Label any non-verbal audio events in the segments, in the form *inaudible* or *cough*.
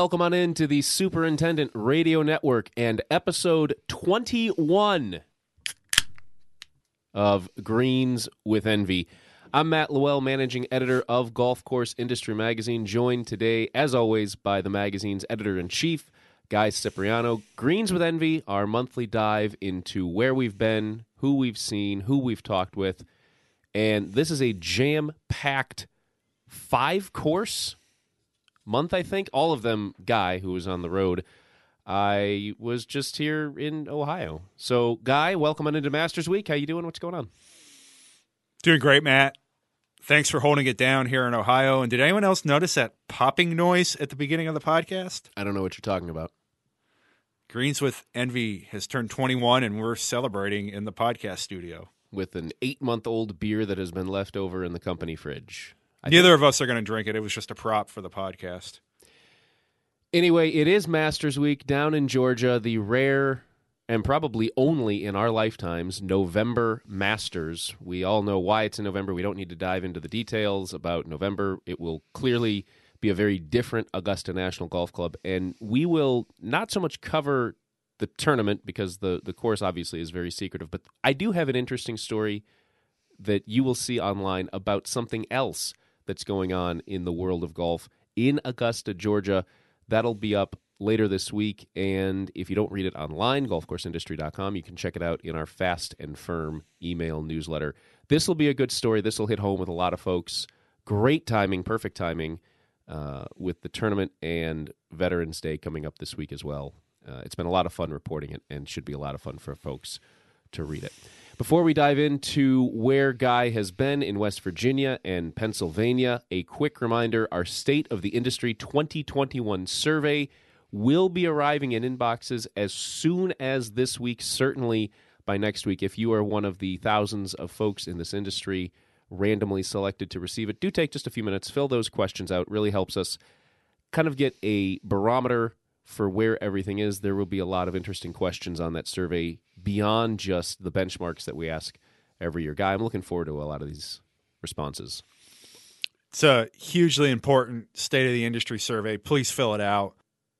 Welcome on in to the Superintendent Radio Network and episode 21 of Greens with Envy. I'm Matt LaWell, managing editor of Golf Course Industry Magazine, joined today, as always, by the magazine's editor in chief, Guy Cipriano. Greens with Envy, our monthly dive into where we've been, who we've seen, who we've talked with. And this is a jam packed five course month, I think. All of them, Guy, who was on the road. I was just here in Ohio. So, Guy, welcome on into Masters Week. How you doing? What's going on? Doing great, Matt. Thanks for holding it down here in Ohio. And did anyone else notice that popping noise at the beginning of the podcast? I don't know what you're talking about. Greens with Envy has turned 21, and we're celebrating in the podcast studio with an eight month old beer that has been left over in the company fridge. I Neither think... of us are going to drink it. It was just a prop for the podcast. Anyway, it is Masters Week down in Georgia, the rare and probably only in our lifetimes November Masters. We all know why it's in November. We don't need to dive into the details about November. It will clearly be a very different Augusta National Golf Club, and we will not so much cover the tournament because the the course obviously is very secretive, but I do have an interesting story that you will see online about something else that's going on in the world of golf in Augusta, Georgia. That'll be up later this week. And if you don't read it online, golfcourseindustry.com, you can check it out in our fast and firm email newsletter. This will be a good story. This will hit home with a lot of folks. Great timing, perfect timing uh, with the tournament and Veterans Day coming up this week as well. Uh, it's been a lot of fun reporting it and should be a lot of fun for folks to read it. Before we dive into where Guy has been in West Virginia and Pennsylvania, a quick reminder our State of the Industry 2021 survey will be arriving in inboxes as soon as this week, certainly by next week. If you are one of the thousands of folks in this industry randomly selected to receive it, do take just a few minutes, fill those questions out. really helps us kind of get a barometer for where everything is. There will be a lot of interesting questions on that survey beyond just the benchmarks that we ask every year. Guy, I'm looking forward to a lot of these responses. It's a hugely important state of the industry survey. Please fill it out.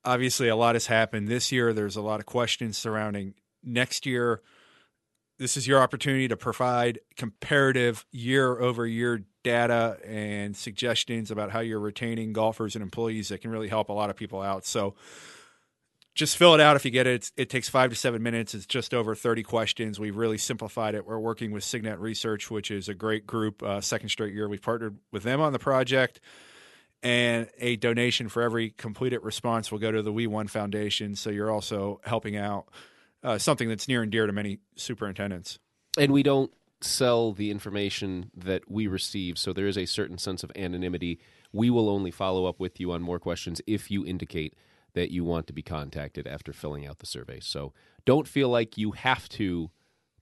Obviously, a lot has happened this year. There's a lot of questions surrounding next year. This is your opportunity to provide comparative year over year data and suggestions about how you're retaining golfers and employees that can really help a lot of people out. So, just fill it out if you get it. It's, it takes five to seven minutes. It's just over 30 questions. We've really simplified it. We're working with Signet Research, which is a great group. Uh, second straight year, we've partnered with them on the project. And a donation for every completed response will go to the Wee One Foundation. So you're also helping out uh, something that's near and dear to many superintendents. And we don't sell the information that we receive. So there is a certain sense of anonymity. We will only follow up with you on more questions if you indicate – that you want to be contacted after filling out the survey. So don't feel like you have to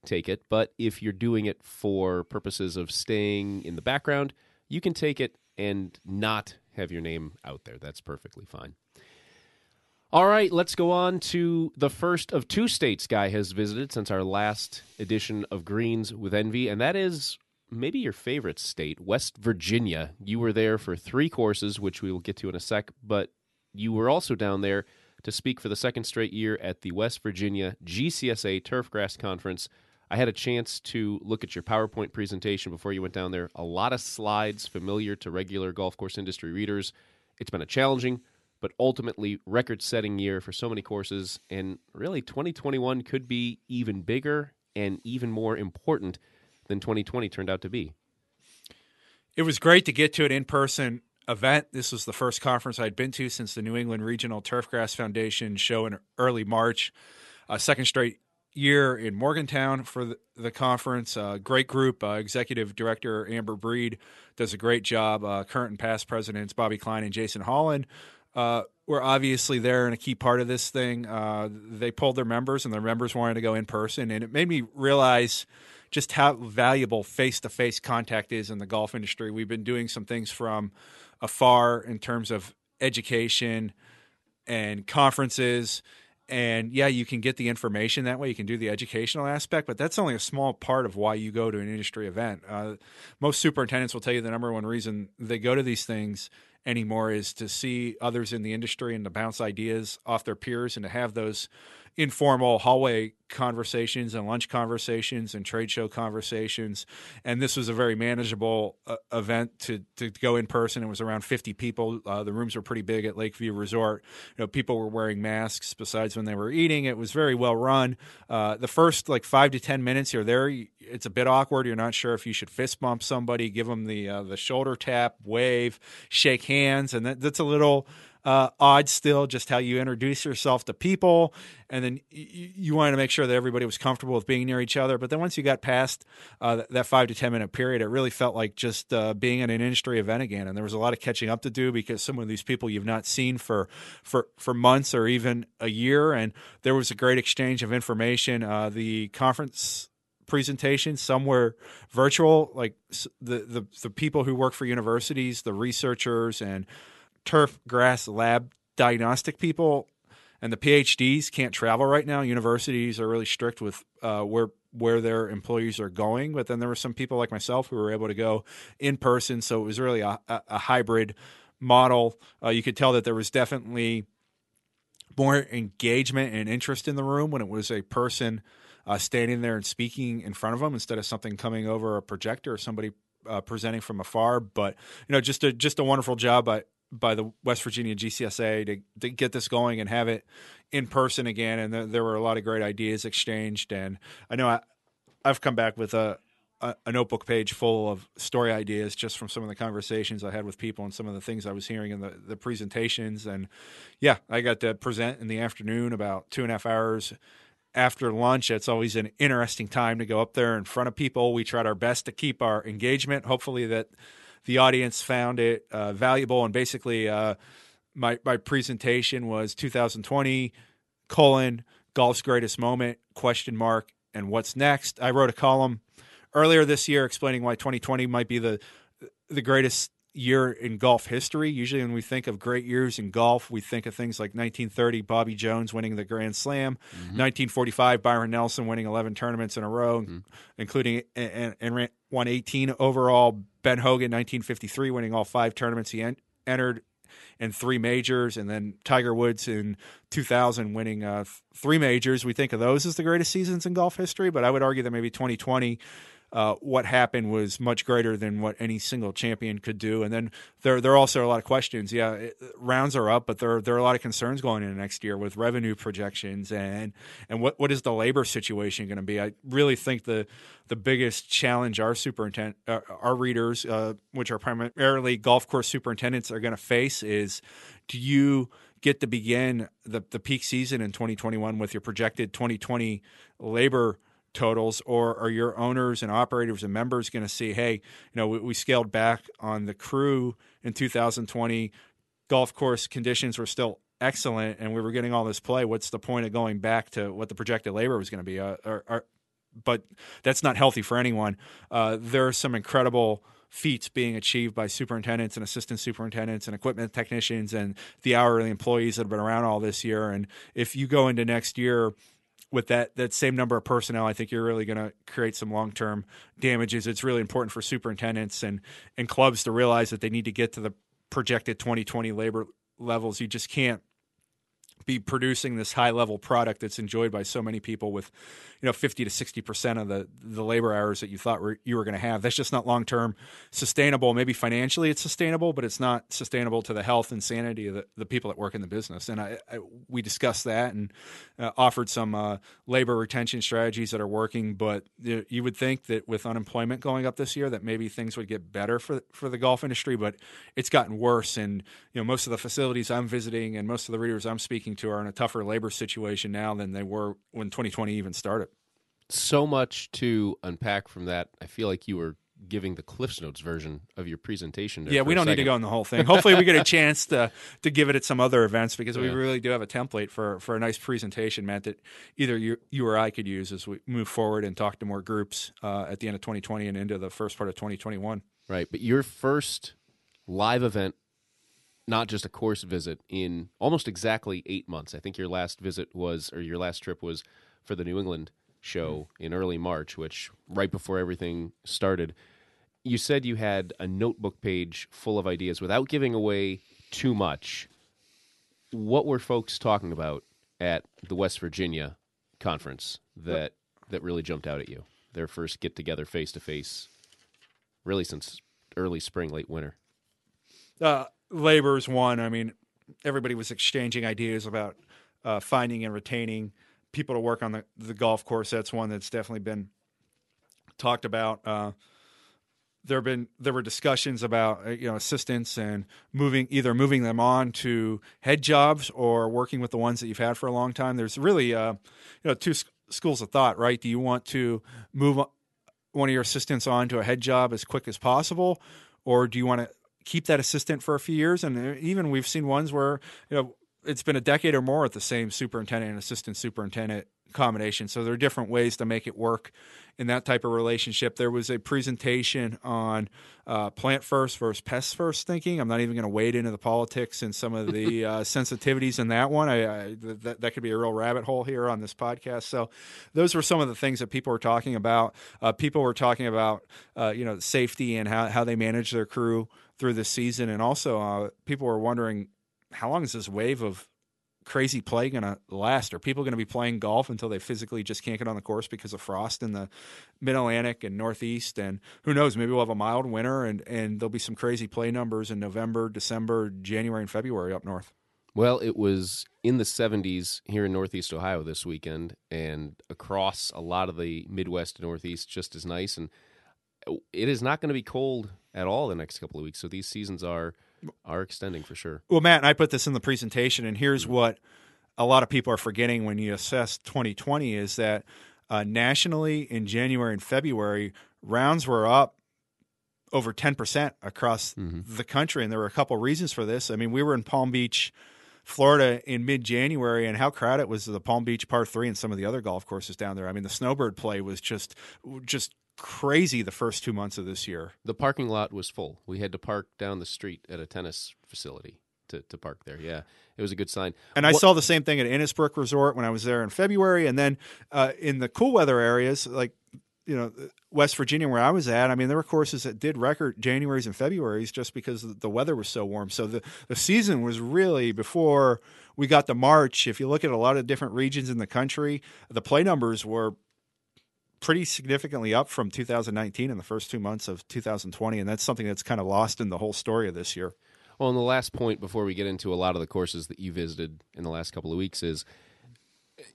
take it, but if you're doing it for purposes of staying in the background, you can take it and not have your name out there. That's perfectly fine. All right, let's go on to the first of two states Guy has visited since our last edition of Greens with Envy, and that is maybe your favorite state, West Virginia. You were there for three courses, which we will get to in a sec, but you were also down there to speak for the second straight year at the West Virginia GCSA Turfgrass Conference. I had a chance to look at your PowerPoint presentation before you went down there. A lot of slides familiar to regular golf course industry readers. It's been a challenging, but ultimately record setting year for so many courses. And really, 2021 could be even bigger and even more important than 2020 turned out to be. It was great to get to an in person event. This was the first conference I'd been to since the New England Regional Turfgrass Foundation show in early March. Uh, second straight year in Morgantown for the, the conference. Uh, great group. Uh, Executive Director Amber Breed does a great job. Uh, current and past presidents Bobby Klein and Jason Holland uh, were obviously there and a key part of this thing. Uh, they pulled their members, and their members wanted to go in person, and it made me realize just how valuable face to face contact is in the golf industry. We've been doing some things from afar in terms of education and conferences and yeah you can get the information that way you can do the educational aspect but that's only a small part of why you go to an industry event uh, most superintendents will tell you the number one reason they go to these things anymore is to see others in the industry and to bounce ideas off their peers and to have those informal hallway conversations and lunch conversations and trade show conversations. And this was a very manageable uh, event to, to go in person. It was around 50 people. Uh, the rooms were pretty big at Lakeview Resort. You know, people were wearing masks besides when they were eating. It was very well run. Uh, the first like five to 10 minutes you're there, it's a bit awkward. You're not sure if you should fist bump somebody, give them the, uh, the shoulder tap, wave, shake hands. And that, that's a little, uh, odd still, just how you introduce yourself to people. And then you, you wanted to make sure that everybody was comfortable with being near each other. But then once you got past uh, that, that, five to 10 minute period, it really felt like just uh, being at an industry event again. And there was a lot of catching up to do because some of these people you've not seen for, for, for months or even a year. And there was a great exchange of information. Uh, the conference presentation some were virtual like the, the the people who work for universities the researchers and turf grass lab diagnostic people and the PhDs can't travel right now. Universities are really strict with uh, where where their employees are going. But then there were some people like myself who were able to go in person, so it was really a, a, hybrid model. Uh, you could tell that there was definitely more engagement and interest in the room when it was a person uh, standing there and speaking in front of them instead of something coming over a projector or somebody uh, presenting from afar. But you know, just a just a wonderful job by by the West Virginia GCSA to, to get this going and have it in person again. And th- there were a lot of great ideas exchanged. And I know I, I've come back with a, a, a, notebook page full of story ideas just from some of the conversations I had with people and some of the things I was hearing in the, the presentations. And yeah, I got to present in the afternoon about two and a half hours after lunch. It's always an interesting time to go up there in front of people. We tried our best to keep our engagement. Hopefully that the audience found it uh, valuable. And basically, uh, my my presentation was 2020 colon golf's greatest moment question mark and what's next. I wrote a column earlier this year explaining why 2020 might be the the greatest year in golf history. Usually, when we think of great years in golf, we think of things like 1930, Bobby Jones winning the Grand Slam, mm-hmm. 1945, Byron Nelson winning 11 tournaments in a row, mm-hmm. including and, and won 18 overall. Ben Hogan, 1953, winning all five tournaments he en- entered in three majors, and then Tiger Woods in 2000 winning uh, three majors. We think of those as the greatest seasons in golf history, but I would argue that maybe 2020 uh, what happened was much greater than what any single champion could do. And then there there are also a lot of questions. Yeah, it, rounds are up, but there there are a lot of concerns going into next year with revenue projections and and what what is the labor situation going to be? I really think the the biggest challenge our superintendent, uh, our readers, uh, which are primarily golf course superintendents, are going to face is do you get to begin the, the peak season in 2021 with your projected 2020 labor totals, or are your owners and operators and members going to see, hey, you know, we, we, scaled back on the crew in 2020, golf course conditions were still excellent, and we were getting all this play. What's the point of going back to what the projected labor was going to be? Uh, or, or, but that's not healthy for anyone. Uh, there are some incredible feats being achieved by superintendents and assistant superintendents and equipment technicians and the hourly employees that have been around all this year. And if you go into next year with that that same number of personnel, I think you're really going to create some long term damages. It's really important for superintendents and and clubs to realize that they need to get to the projected 2020 labor levels. You just can't be producing this high level product that's enjoyed by so many people with you know 50 to 60 percent of the the labor hours that you thought were, you were going to have. That's just not long term sustainable. Maybe financially it's sustainable but it's not sustainable to the health and sanity of the, the people that work in the business. And I, I we discussed that and uh, offered some uh, labor retention strategies that are working but you, you would think that with unemployment going up this year that maybe things would get better for for the golf industry but it's gotten worse. And you know most of the facilities I'm visiting and most of the readers I'm speaking to are in a tougher labor situation now than they were when 2020 even started so much to unpack from that. I feel like you were giving the Cliffs Notes version of your presentation. Yeah, we don't need to go on the whole thing. Hopefully, we get a chance to to give it at some other events because yeah. we really do have a template for for a nice presentation, Matt, that either you you or I could use as we move forward and talk to more groups uh, at the end of 2020 and into the first part of 2021. Right, but your first live event. Not just a course visit in almost exactly eight months. I think your last visit was, or your last trip was for the New England show in early March, which right before everything started. you said you had a notebook page full of ideas without giving away too much. What were folks talking about at the West Virginia conference that that really jumped out at you? Their first get together face to face, really since early spring, late winter. Uh, labor's one. I mean, everybody was exchanging ideas about uh, finding and retaining people to work on the, the golf course. That's one that's definitely been talked about. Uh, there been there were discussions about uh, you know assistants and moving either moving them on to head jobs or working with the ones that you've had for a long time. There's really uh, you know two s- schools of thought, right? Do you want to move one of your assistants on to a head job as quick as possible, or do you want to keep that assistant for a few years? And uh, even we've seen ones where you know it's been a decade or more at the same superintendent and assistant superintendent combination. So there are different ways to make it work in that type of relationship. There was a presentation on uh, plant first versus pest first thinking. I'm not even going to wade into the politics and some of the *laughs* uh, sensitivities in that one. I, I that, that could be a real rabbit hole here on this podcast. So those were some of the things that people were talking about. Uh, people were talking about uh, you know safety and how how they manage their crew through the season, and also uh, people were wondering how long is this wave of crazy play going to last? Are people going to be playing golf until they physically just can't get on the course because of frost in the mid Atlantic and Northeast? And who knows? Maybe we'll have a mild winter and, and there'll be some crazy play numbers in November, December, January, and February up north. Well, it was in the 70s here in Northeast Ohio this weekend, and across a lot of the Midwest and Northeast, just as nice. And it is not going to be cold at all the next couple of weeks. So these seasons are are extending for sure. Well, Matt and I put this in the presentation, and here's what a lot of people are forgetting when you assess 2020 is that uh, nationally in January and February, rounds were up over 10% across mm-hmm. the country. And there were a couple reasons for this. I mean, we were in Palm Beach, Florida in mid January, and how crowded was the Palm Beach Par 3 and some of the other golf courses down there. I mean, the snowbird play was just, just crazy the first two months of this year. The parking lot was full. We had to park down the street at a tennis facility to, to park there. Yeah, it was a good sign. And I saw the same thing at Innisbrook Resort when I was there in February, and then uh, in the cool weather areas like you know West Virginia where I was at. I mean, there were courses that did record Januarys and Februarys just because the weather was so warm. So the the season was really before we got to March. If you look at a lot of different regions in the country, the play numbers were pretty significantly up from 2019 in the first two months of 2020, and that's something that's kind of lost in the whole story of this year. Well, and the last point before we get into a lot of the courses that you visited in the last couple of weeks is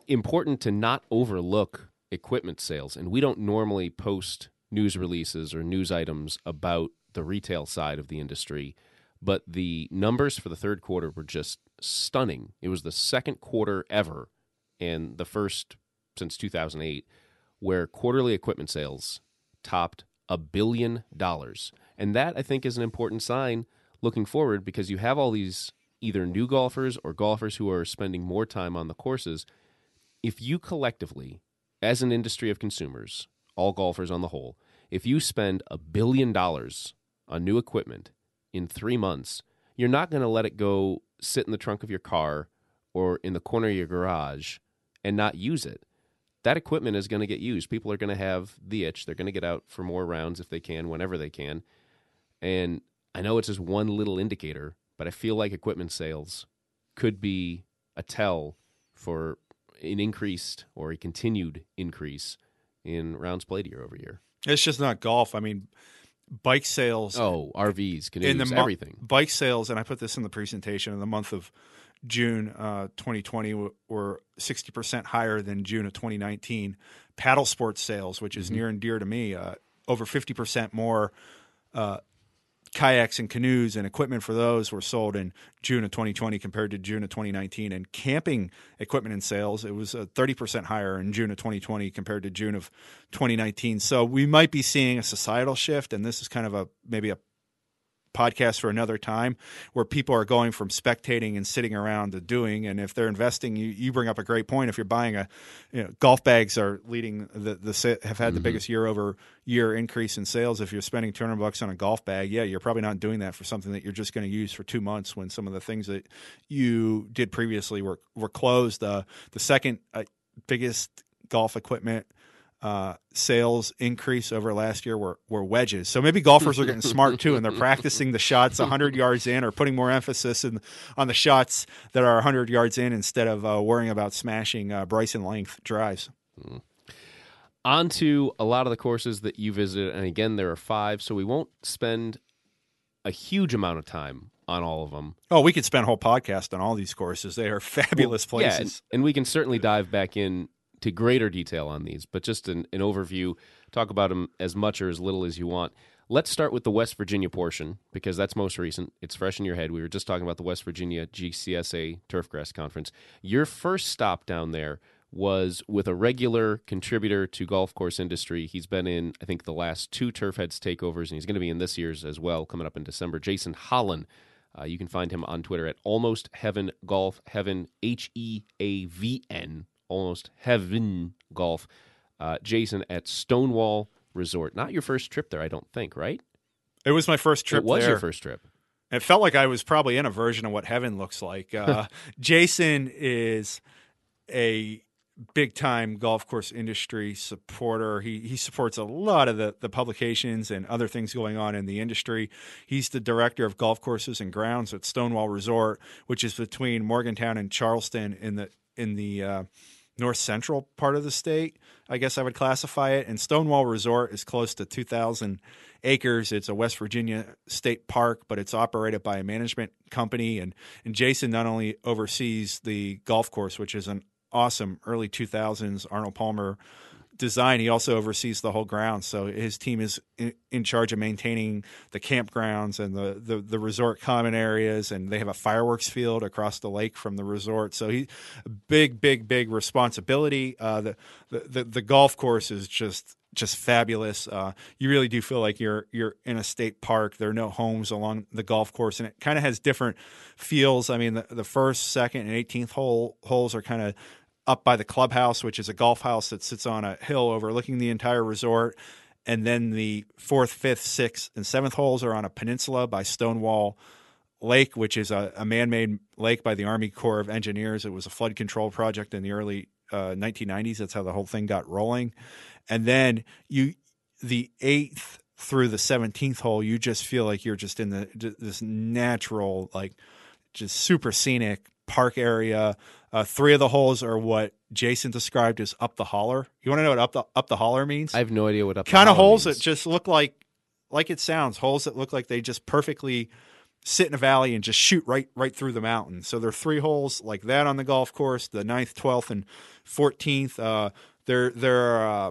important to not overlook equipment sales. And we don't normally post news releases or news items about the retail side of the industry, but the numbers for the third quarter were just stunning. It was the second quarter ever and the first since 2008 where quarterly equipment sales topped a billion dollars. And that, I think, is an important sign looking forward because you have all these either new golfers or golfers who are spending more time on the courses. If you collectively, as an industry of consumers, all golfers on the whole, if you spend a billion dollars on new equipment in three months, you're not going to let it go sit in the trunk of your car or in the corner of your garage and not use it that equipment is going to get used. People are going to have the itch. They're going to get out for more rounds if they can, whenever they can. And I know it's just one little indicator, but I feel like equipment sales could be a tell for an increased or a continued increase in rounds played year over year. It's just not golf. I mean, bike sales. Oh, RVs, canoes, in the mo- everything. Bike sales, and I put this in the presentation in the month of June uh, 2020 were 60% higher than June of 2019. Paddle sports sales, which is mm-hmm. near and dear to me, uh, over 50% more uh, kayaks and canoes and equipment for those were sold in June of 2020 compared to June of 2019. And camping equipment and sales, it was 30% uh, higher in June of 2020 compared to June of 2019. So we might be seeing a societal shift, and this is kind of a maybe a podcast for another time where people are going from spectating and sitting around to doing. And if they're investing you, you bring up a great point. If you're buying a you know golf bags are leading the the have had the mm-hmm. biggest year over year increase in sales. If you're spending 200 bucks on a golf bag yeah you're probably not doing that for something that you're just going to use for 2 months when some of the things that you did previously were were closed. Uh, the second uh, biggest golf equipment uh, sales increase over last year were, were wedges. So maybe golfers are getting smart too, and they're practicing the shots 100 yards in or putting more emphasis in, on the shots that are 100 yards in instead of uh, worrying about smashing uh, Bryson length drives. Mm. On to a lot of the courses that you visited. And again, there are five, so we won't spend a huge amount of time on all of them. Oh, we could spend a whole podcast on all these courses. They are *laughs* fabulous well, places. Yeah, and, and, we can certainly dive back in to greater detail on these, but just an, an overview, talk about them as much or as little as you want. Let's start with the West Virginia portion because that's most recent. It's fresh in your head. We were just talking about the West Virginia GCSA Turfgrass Conference. Your first stop down there was with a regular contributor to golf course industry. He's been in, I think, the last two Turf Heads takeovers, and he's going to be in this year's as well, coming up in December. Jason Holland. Uh, you can find him on Twitter at Almost Heaven Golf, Heaven, H E A V N almost heaven golf. Uh, Jason at Stonewall Resort. Not your first trip there, I don't think, right? It was my first trip. It was there. your first trip. It felt like I was probably in a version of what heaven looks like. Uh, *laughs* Jason is a big time golf course industry supporter. He he supports a lot of the, the publications and other things going on in the industry. He's the director of golf courses and grounds at Stonewall Resort, which is between Morgantown and Charleston in the in the uh, north central part of the state. I guess I would classify it. And Stonewall Resort is close to 2,000 acres. It's a West Virginia state park, but it's operated by a management company. And, and Jason not only oversees the golf course, which is an awesome early 2000s Arnold Palmer design, he also oversees the whole ground. So his team is in, in, charge of maintaining the campgrounds and the, the, the resort common areas, and they have a fireworks field across the lake from the resort. So he big, big, big responsibility. Uh, the, the the golf course is just just fabulous. Uh, you really do feel like you're you're in a state park. There are no homes along the golf course, and it kind of has different feels. I mean, the, the first, second, and eighteenth hole holes are kind of up by the clubhouse, which is a golf house that sits on a hill overlooking the entire resort. And then the fourth, fifth, sixth, and seventh holes are on a peninsula by Stonewall Lake, which is a, a man made lake by the Army Corps of Engineers. It was a flood control project in the early uh, 1990s. That's how the whole thing got rolling. And then you, the eighth through the 17th hole, you just feel like you're just in the this natural, like just super scenic park area. Uh, three of the holes are what Jason described as up the holler. You want to know what up the up the holler means? I have no idea what up. Kind of holes means. that just look like like it sounds. Holes that look like they just perfectly sit in a valley and just shoot right right through the mountain. So there are three holes like that on the golf course. The 9th, twelfth, and fourteenth. Uh, there there are, uh,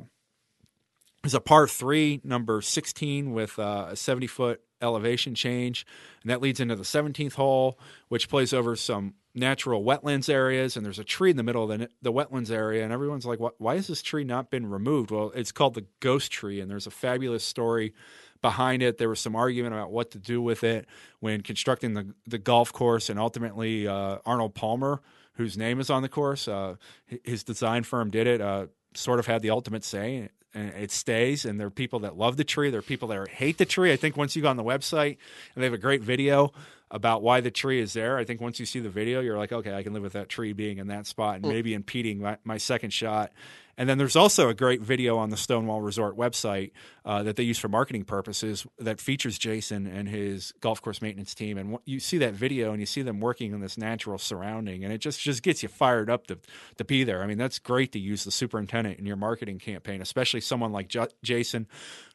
is a par three, number sixteen, with uh, a seventy foot elevation change, and that leads into the seventeenth hole, which plays over some natural wetlands areas and there's a tree in the middle of the, the wetlands area and everyone's like why has this tree not been removed? Well it's called the ghost tree and there's a fabulous story behind it. There was some argument about what to do with it when constructing the, the golf course and ultimately uh, arnold palmer whose name is on the course uh, his design firm did it uh, sort of had the ultimate say and it stays and there are people that love the tree there are people that hate the tree i think once you go on the website and they have a great video about why the tree is there. I think once you see the video, you're like, okay, I can live with that tree being in that spot and mm. maybe impeding my, my second shot. And then there's also a great video on the Stonewall Resort website uh, that they use for marketing purposes that features Jason and his golf course maintenance team. And you see that video and you see them working in this natural surrounding, and it just just gets you fired up to to be there. I mean, that's great to use the superintendent in your marketing campaign, especially someone like J- Jason,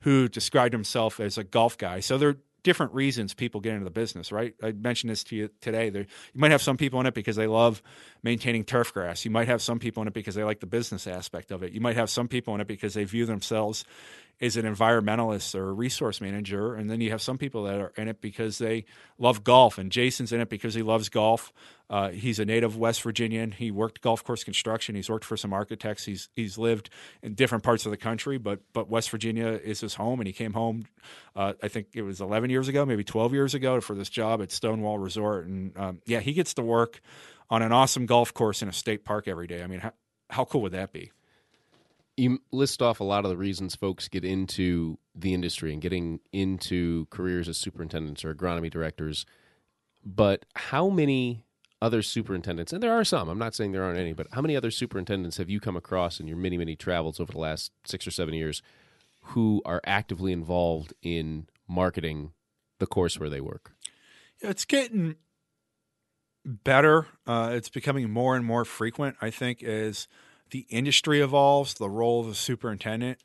who described himself as a golf guy. So they're different reasons people get into the business, right? I mentioned this to you today. There, you might have some people in it because they love maintaining turf grass. You might have some people in it because they like the business aspect of it. You might have some people in it because they view themselves is an environmentalist or a resource manager, and then you have some people that are in it because they love golf. And Jason's in it because he loves golf. Uh, he's a native West Virginian. He worked golf course construction. He's worked for some architects. He's he's lived in different parts of the country, but but West Virginia is his home. And he came home, uh, I think it was 11 years ago, maybe 12 years ago, for this job at Stonewall Resort. And um, yeah, he gets to work on an awesome golf course in a state park every day. I mean, how, how cool would that be? You list off a lot of the reasons folks get into the industry and getting into careers as superintendents or agronomy directors. But how many other superintendents, and there are some, I'm not saying there aren't any, but how many other superintendents have you come across in your many, many travels over the last six or seven years who are actively involved in marketing the course where they work? It's getting better. Uh, it's becoming more and more frequent, I think, as the industry evolves, the role of the superintendent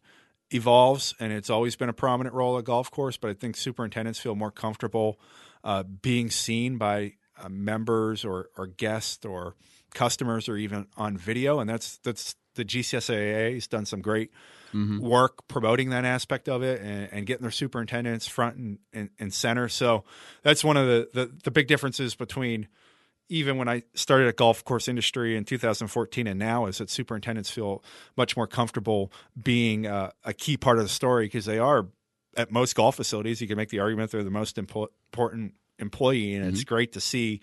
evolves, and it's always been a prominent role at golf course. But I think superintendents feel more comfortable uh, being seen by uh, members or, or guests or customers or even on video, and that's that's the GCSAA has done some great mm-hmm. work promoting that aspect of it and, and getting their superintendents front and, and, and, center. So that's one of the, the, the big differences between even when I started at golf course industry in 2014 and now is that superintendents feel much more comfortable being uh, a key part of the story because they are at most golf facilities. You can make the argument they're the most impo- important employee, and mm-hmm. it's great to see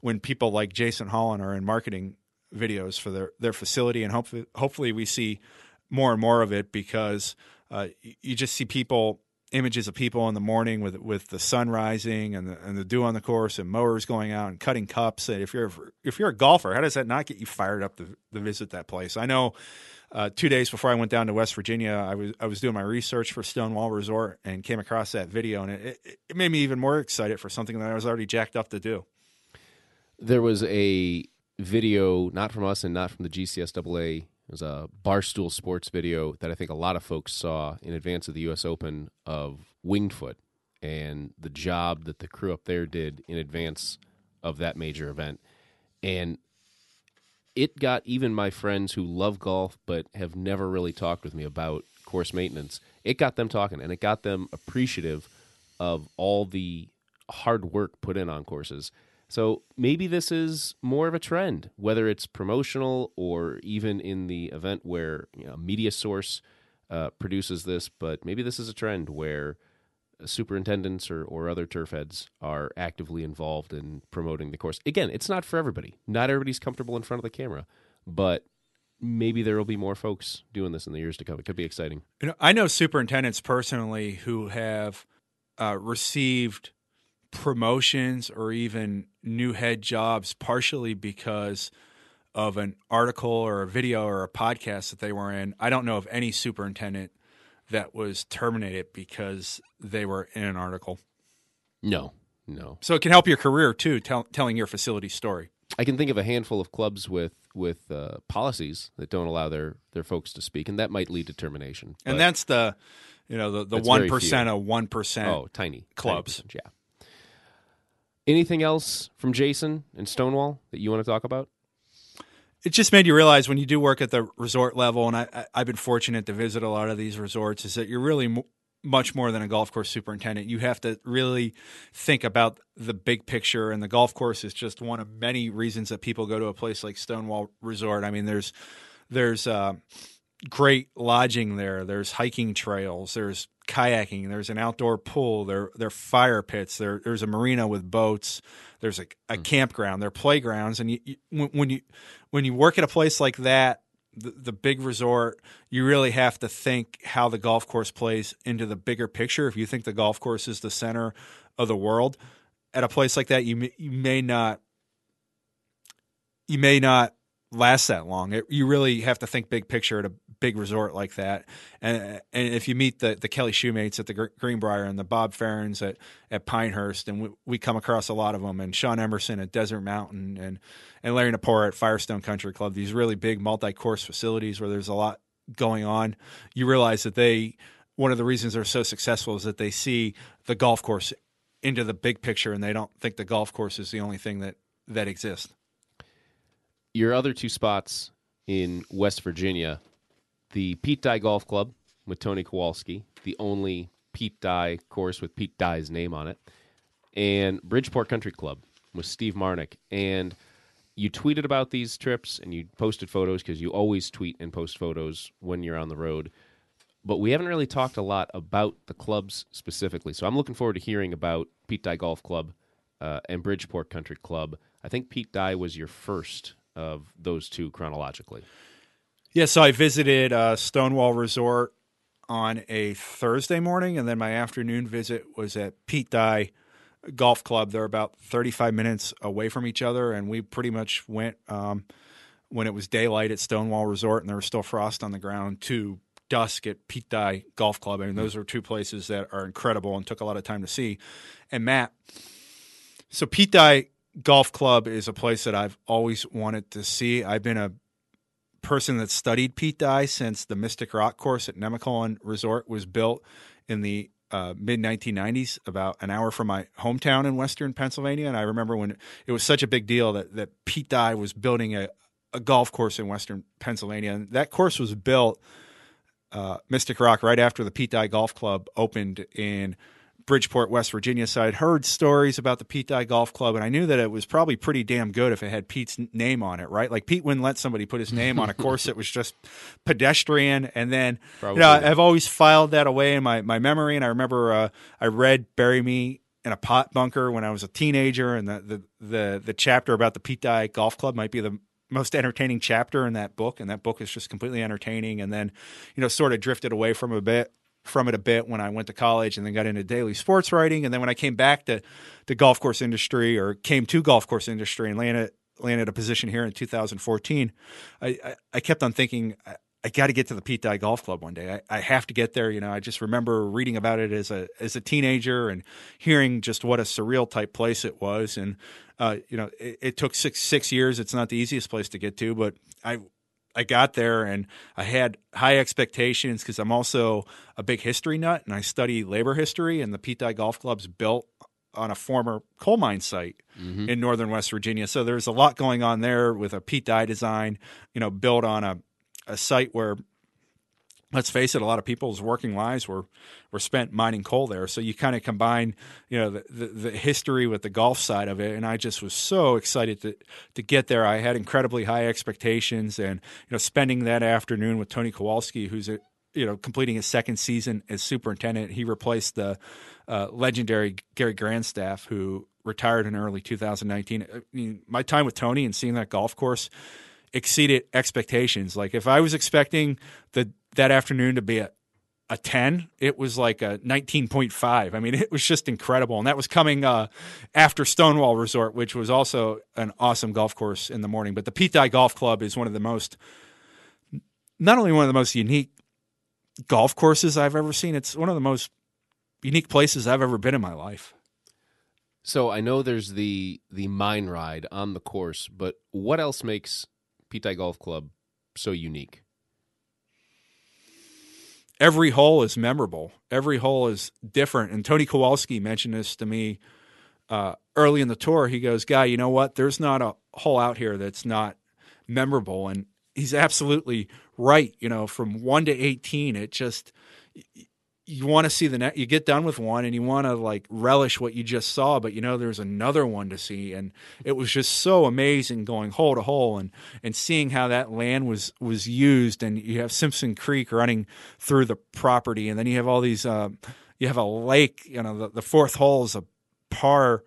when people like Jason Holland are in marketing videos for their their facility, and hopefully hopefully we see more and more of it because uh, you just see people images of people in the morning with with the sun rising and the and the dew on the course and mowers going out and cutting cups. And if you're if you're a golfer, how does that not get you fired up to, to visit that place? I know. Uh, two days before I went down to West Virginia, I was I was doing my research for Stonewall Resort and came across that video, and it, it made me even more excited for something that I was already jacked up to do. There was a video, not from us and not from the GCSAA it was a Barstool Sports video that I think a lot of folks saw in advance of the U.S. Open of Winged Foot and the job that the crew up there did in advance of that major event. And it got even my friends who love golf but have never really talked with me about course maintenance, it got them talking and it got them appreciative of all the hard work put in on courses. So maybe this is more of a trend, whether it's promotional or even in the event where you know, a media source uh, produces this. But maybe this is a trend where superintendents or, or other turf heads are actively involved in promoting the course. Again, it's not for everybody. Not everybody's comfortable in front of the camera, but maybe there will be more folks doing this in the years to come. It could be exciting. You know, I know superintendents personally who have uh, received promotions or even new head jobs partially because of an article or a video or a podcast that they were in. I don't know of any superintendent that was terminated because they were in an article. No, no. So it can help your career too, tell, telling your facility story. I can think of a handful of clubs with with uh, policies that don't allow their their folks to speak, and that might lead to termination. And that's the, you know, the the one percent of one percent. Oh, tiny clubs. Tiny yeah. Anything else from Jason and Stonewall that you want to talk about? It just made you realize when you do work at the resort level, and I, have been fortunate to visit a lot of these resorts, is that you're really much more than a golf course superintendent. You have to really think about the big picture, and the golf course is just one of many reasons that people go to a place like Stonewall Resort. I mean, there's there's uh, great lodging there. There's hiking trails. There's kayaking. There's an outdoor pool. There there are fire pits. There there's a marina with boats. There's a, a mm. campground. There are playgrounds. And you, you, when, when you when you work at a place like that, the, the big resort, you really have to think how the golf course plays into the bigger picture. If you think the golf course is the center of the world, at a place like that, you may, you may not you may not last that long. It, you really have to think big picture at a big resort like that. And and if you meet the the Kelly Shumates at the Greenbrier and the Bob Farrens at at Pinehurst, and we, we come across a lot of them, and Shawn Emerson at Desert Mountain, and and Larry Napora at Firestone Country Club, these really big multi-course facilities where there's a lot going on. You realize that they one of the reasons they're so successful is that they see the golf course into the big picture, and they don't think the golf course is the only thing that that exists your other two spots in West Virginia, the Pete Dye Golf Club with Tony Kowalski, the only Pete Dye course with Pete Dye's name on it, and Bridgeport Country Club with Steve Marnick. And you tweeted about these trips and you posted photos because you always tweet and post photos when you're on the road. But we haven't really talked a lot about the clubs specifically. So I'm looking forward to hearing about Pete Dye Golf Club uh, and Bridgeport Country Club. I think Pete Dye was your first of those two chronologically. Yeah, so I visited uh, Stonewall Resort on a Thursday morning, and then my afternoon visit was at Pete Dye golf club. They're about 35 minutes away from each other, and we pretty much went um, when it was daylight at Stonewall Resort and there was still frost on the ground to dusk at Pete Dye Golf Club. I mean, those are two places that are incredible and took a lot of time to see. And Matt, so Pete Dye Golf Club is a place that I've always wanted to see. I've been a person that studied Pete Dye since the Mystic Rock course at Nemacolin Resort was built in the uh, mid 1990s, about an hour from my hometown in Western Pennsylvania. And I remember when it was such a big deal that, that Pete Dye was building a, a golf course in Western Pennsylvania. And that course was built uh, Mystic Rock right after the Pete Dye Golf Club opened in Bridgeport, West Virginia. So I'd heard stories about the Pete Dye Golf Club, and I knew that it was probably pretty damn good if it had Pete's name on it, right? Like Pete wouldn't let somebody put his name on a *laughs* course that was just pedestrian. And then, probably. you know, I've always filed that away in my, my memory. And I remember uh, I read Bury Me in a Pot Bunker when I was a teenager, and the, the, the, the chapter about the Pete Dye Golf Club might be the most entertaining chapter in that book, and that book is just completely entertaining. And then, you know, sort of drifted away from a bit from it a bit when I went to college, and then got into daily sports writing. And then when I came back to the golf course industry, or came to golf course industry, and landed landed a position here in 2014, I, I, I kept on thinking. I, I got to get to the Pete Dye Golf Club one day. I, I, have to get there. You know, I just remember reading about it as a as a teenager and hearing just what a surreal type place it was. And uh, you know, it, it, took six six years. It's not the easiest place to get to, but I I got there and I had high expectations because I'm also a big history nut and I study labor history. And the Pete Dye Golf Club's built on a former coal mine site mm-hmm. in northern West Virginia. So there's a lot going on there with a Pete Dye design, you know, built on a, a site where let's face it, a lot of people's working lives were were spent mining coal there. So you kind of combine, you know, the, the, the, history with the golf side of it. And I just was so excited to to get there. I had incredibly high expectations, and you know, spending that afternoon with Tony Kowalski, who's a, you know completing his second season as superintendent. He replaced the uh, legendary Gary Grandstaff, who retired in early 2019. I mean, my time with Tony and seeing that golf course exceeded expectations. Like if I was expecting the that afternoon to be a a 10 it was like a 19.5 i mean it was just incredible. And that was coming uh, after stonewall resort which was also an awesome golf course in the morning. But the pete dye golf club is one of the most not only one of the most unique golf courses i've ever seen it's one of the most unique places i've ever been in my life. So i know there's the the mine ride on the course but what else makes pete dye golf club so unique every hole is memorable. Every hole is different. And Tony Kowalski mentioned this to me uh, early in the tour. He goes, "Guy, you know what? There's not a hole out here that's not memorable." And he's absolutely right. You know, from one to eighteen, it just you want to see the net you get done with one and you want to like relish what you just saw but you know there's another one to see. And it was just so amazing going hole to hole and and seeing how that land was was used. And you have simpson creek running through the property. And then you have all these uh, you have a lake you know the, the fourth hole is a par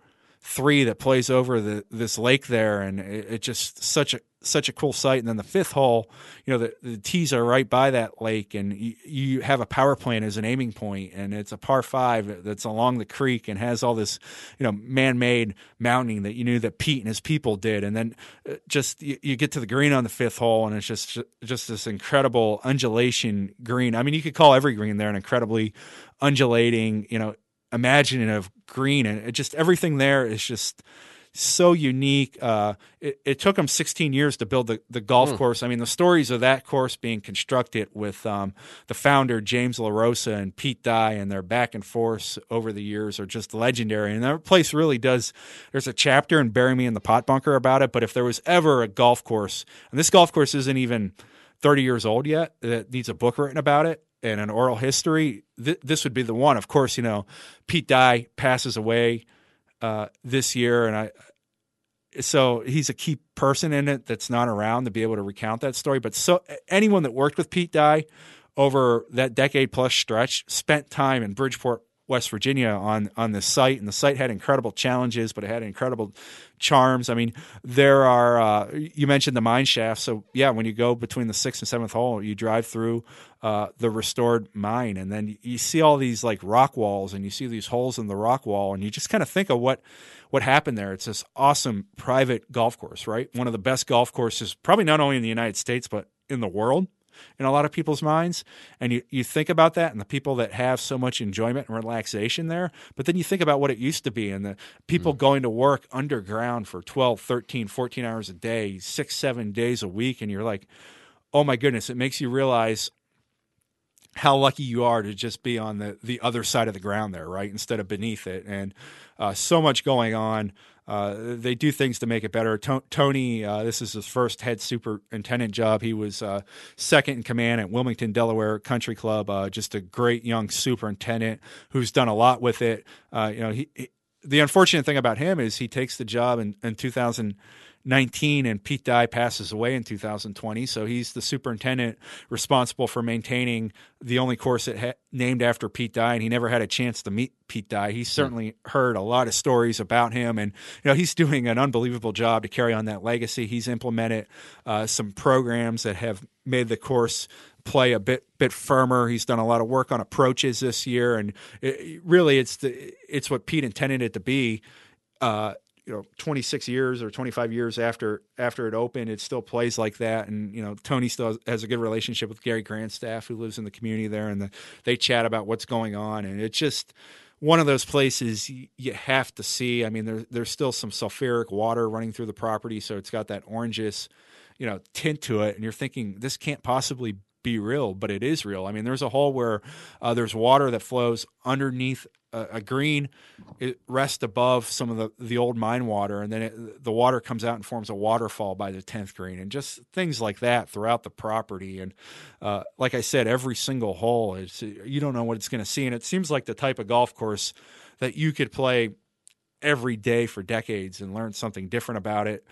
three that plays over the this lake there and it, it just such a such a cool sight. And then the fifth hole, you know, the, the tees are right by that lake, and you, you, have a power plant as an aiming point, and it's a par five that's along the creek and has all this, you know, man-made mounting that you knew that Pete and his people did. And then uh, just you, you get to the green on the fifth hole, and it's just just this incredible undulation green. I mean, you could call every green there an incredibly undulating, you know, imaginative green, and it just everything there is just so unique. Uh, it, it, took them 16 years to build the, the golf mm. course. I mean, the stories of that course being constructed with um, the founder, James LaRosa, and Pete Dye, and their back and forth over the years are just legendary. And that place really does, there's a chapter in Bury Me in the Pot Bunker about it. But if there was ever a golf course, and this golf course isn't even 30 years old yet, that needs a book written about it and an oral history, th- this would be the one. Of course, you know, Pete Dye passes away uh, this year, and I so he's a key person in it that's not around to be able to recount that story. But so anyone that worked with Pete Dye over that decade plus stretch spent time in Bridgeport, West Virginia on on this site, and the site had incredible challenges, but it had incredible charms. I mean, there are uh, you mentioned the mine shaft, so yeah, when you go between the sixth and seventh hole, you drive through uh, the restored mine, and then you see all these like rock walls, and you see these holes in the rock wall, and you just kind of think of what what happened there. It's this awesome private golf course, right? One of the best golf courses, probably not only in the United States but in the world in a lot of people's minds. And you, you think about that and the people that have so much enjoyment and relaxation there. But then you think about what it used to be and the people mm. going to work underground for 12, 13, 14 hours a day, six, seven days a week. And you're like, oh my goodness, it makes you realize how lucky you are to just be on the, the other side of the ground there, right? Instead of beneath it. And uh, so much going on. Uh, they do things to make it better. Tony, uh, this is his first head superintendent job. He was uh, second in command at Wilmington, Delaware Country Club. Uh, just a great young superintendent who's done a lot with it. Uh, you know, he, he, the unfortunate thing about him is he takes the job in, in 2000- 19 and Pete Dye passes away in 2020. So he's the superintendent responsible for maintaining the only course that ha- named after Pete Dye, and he never had a chance to meet Pete Dye. Hmm. certainly heard a lot of stories about him, and you know he's doing an unbelievable job to carry on that legacy. He's implemented uh, some programs that have made the course play a bit bit firmer. He's done a lot of work on approaches this year, and it, really, it's the it's what Pete intended it to be. Uh, you know 26 years or 25 years after after it opened it still plays like that. And you know tony still has a good relationship with gary grandstaff who lives in the community there and the, they chat about what's going on. And it's just one of those places you have to see. I mean there, there's still some sulfuric water running through the property so it's got that orangish you know tint to it. And you're thinking this can't possibly be real, but it is real. I mean, there's a hole where uh, there's water that flows underneath a, a, green, it rests above some of the, the old mine water, and then it, the water comes out and forms a waterfall by the 10th green, and just things like that throughout the property. And uh, like I said, every single hole is you don't know what it's going to see, and it seems like the type of golf course that you could play every day for decades and learn something different about it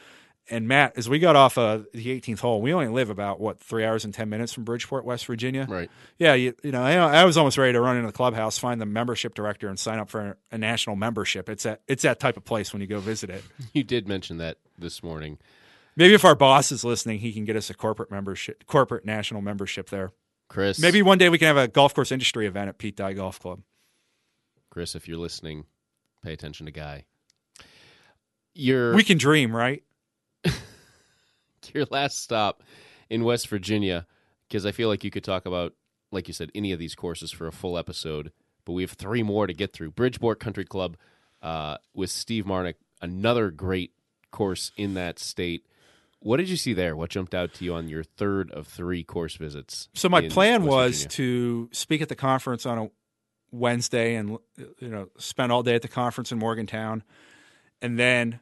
and Matt, as we got off uh, the 18th hole, we only live about what three hours and 10 minutes from Bridgeport, West Virginia. Right. Yeah. You, you know, I, I, was almost ready to run into the clubhouse, find the membership director, and sign up for a national membership. It's that it's that type of place when you go visit it. *laughs* You did mention that this morning. Maybe if our boss is listening, he can get us a corporate membership, corporate national membership there. Chris, maybe one day we can have a golf course industry event at Pete Dye Golf Club. Chris, if you're listening, pay attention to Guy. You're we can dream, right? *laughs* your last stop in West Virginia, because I feel like you could talk about, like you said, any of these courses for a full episode. But we have three more to get through. Bridgeport Country Club uh, with Steve Marnik, another great course in that state. What did you see there? What jumped out to you on your third of three course visits? So my plan West was Virginia? to speak at the conference on a Wednesday and you know spend all day at the conference in Morgantown, and then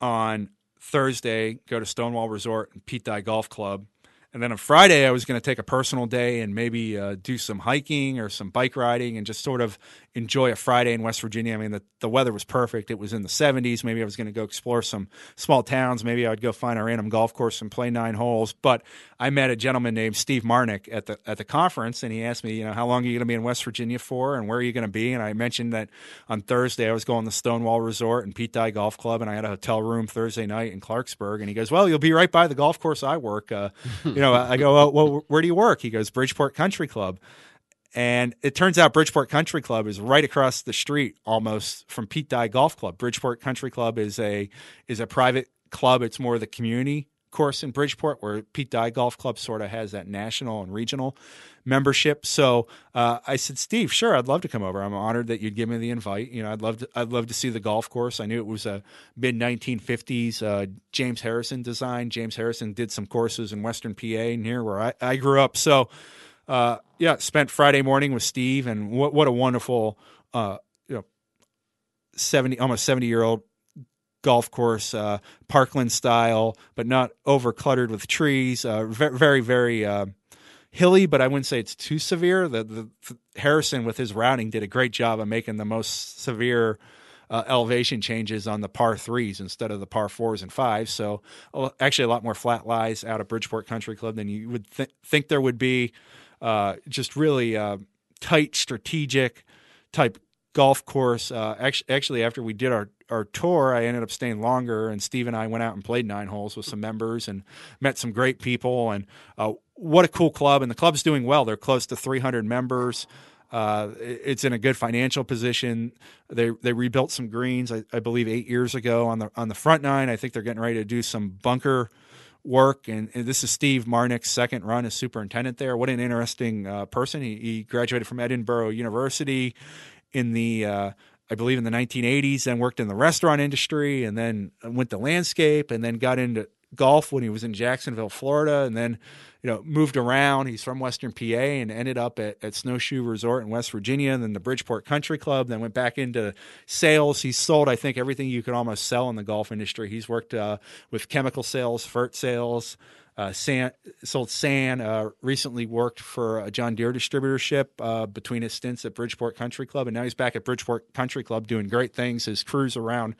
on Thursday, go to Stonewall Resort and Pete Dye Golf Club. And then on Friday, I was going to take a personal day and maybe uh, do some hiking or some bike riding and just sort of enjoy a Friday in West Virginia. I mean, the, the weather was perfect. It was in the 70s. Maybe I was going to go explore some small towns. Maybe I would go find a random golf course and play nine holes. But I met a gentleman named Steve Marnik at the at the conference, and he asked me, you know, how long are you going to be in West Virginia for, and where are you going to be? And I mentioned that on Thursday I was going to Stonewall Resort and Pete Dye Golf Club, and I had a hotel room Thursday night in Clarksburg. And he goes, well, you'll be right by the golf course I work. Uh, you know, I go, well, well, where do you work? He goes, Bridgeport Country Club. And it turns out Bridgeport Country Club is right across the street almost from Pete Dye Golf Club. Bridgeport Country Club is a is a private club. It's more of the community course in Bridgeport, where Pete Dye Golf Club sort of has that national and regional membership. So uh, I said, Steve, sure, I'd love to come over. I'm honored that you'd give me the invite. You know, I'd love to, I'd love to see the golf course. I knew it was a mid 1950s uh, James Harrison design. James Harrison did some courses in Western PA near where I, I grew up. So uh, yeah, spent Friday morning with Steve, and what what a wonderful, uh, you know, seventy almost seventy year old golf course, uh, Parkland style, but not over cluttered with trees. Uh, very very, uh, hilly, but I wouldn't say it's too severe. The, the, the, Harrison with his routing did a great job of making the most severe. Uh, elevation changes on the par threes instead of the par fours and fives. So, actually, a lot more flat lies out of Bridgeport Country Club than you would th- think there would be uh, just really uh, tight, strategic type golf course. Uh, actually, actually, after we did our our tour, I ended up staying longer, and Steve and I went out and played nine holes with some members and met some great people. And uh, what a cool club! And the club's doing well. They're close to 300 members. Uh, it's in a good financial position. They they rebuilt some greens, I, I, believe, eight years ago on the on the front nine. I think they're getting ready to do some bunker work. And, and this is Steve Marnick's second run as superintendent there. What an interesting uh, person! He, he, graduated from Edinburgh University in the uh, I believe in the 1980s, then worked in the restaurant industry, and then went to landscape, and then got into golf when he was in Jacksonville, Florida, and then you know moved around. He's from Western PA and ended up at, at Snowshoe Resort in West Virginia, and then the Bridgeport Country Club. Then went back into sales. He's sold, I think, everything you could almost sell in the golf industry. He's worked uh, with chemical sales, fert sales. Uh, San, sold sand. Uh, recently worked for a John Deere distributorship uh, between his stints at Bridgeport Country Club, and now he's back at Bridgeport Country Club doing great things. His crew's around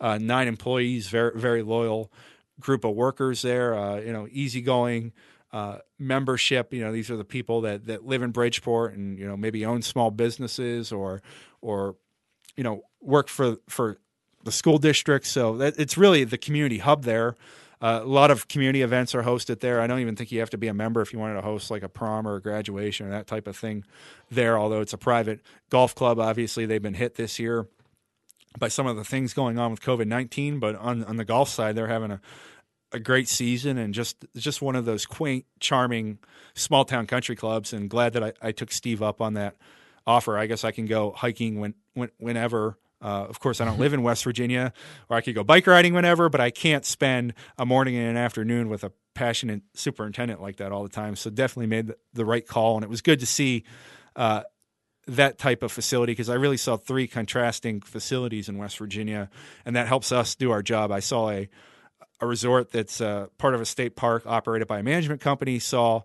uh, nine employees, very very loyal group of workers there. Uh, you know, easygoing uh, membership. You know, these are the people that that live in Bridgeport and you know maybe own small businesses or or you know work for for the school district. So that, it's really the community hub there. Uh, a lot of community events are hosted there. I don't even think you have to be a member if you wanted to host like a prom or a graduation or that type of thing there, although it's a private golf club. Obviously, they've been hit this year by some of the things going on with COVID 19, but on, on the golf side, they're having a, a great season and just just one of those quaint, charming small town country clubs. And glad that I, I took Steve up on that offer. I guess I can go hiking when, when whenever uh, of course, I don't live in West Virginia, or I could go bike riding whenever, but I can't spend a morning and an afternoon with a passionate superintendent like that all the time. So definitely made the right call, and it was good to see uh, that type of facility because I really saw three contrasting facilities in West Virginia, and that helps us do our job. I saw a a resort that's uh, part of a state park operated by a management company. Saw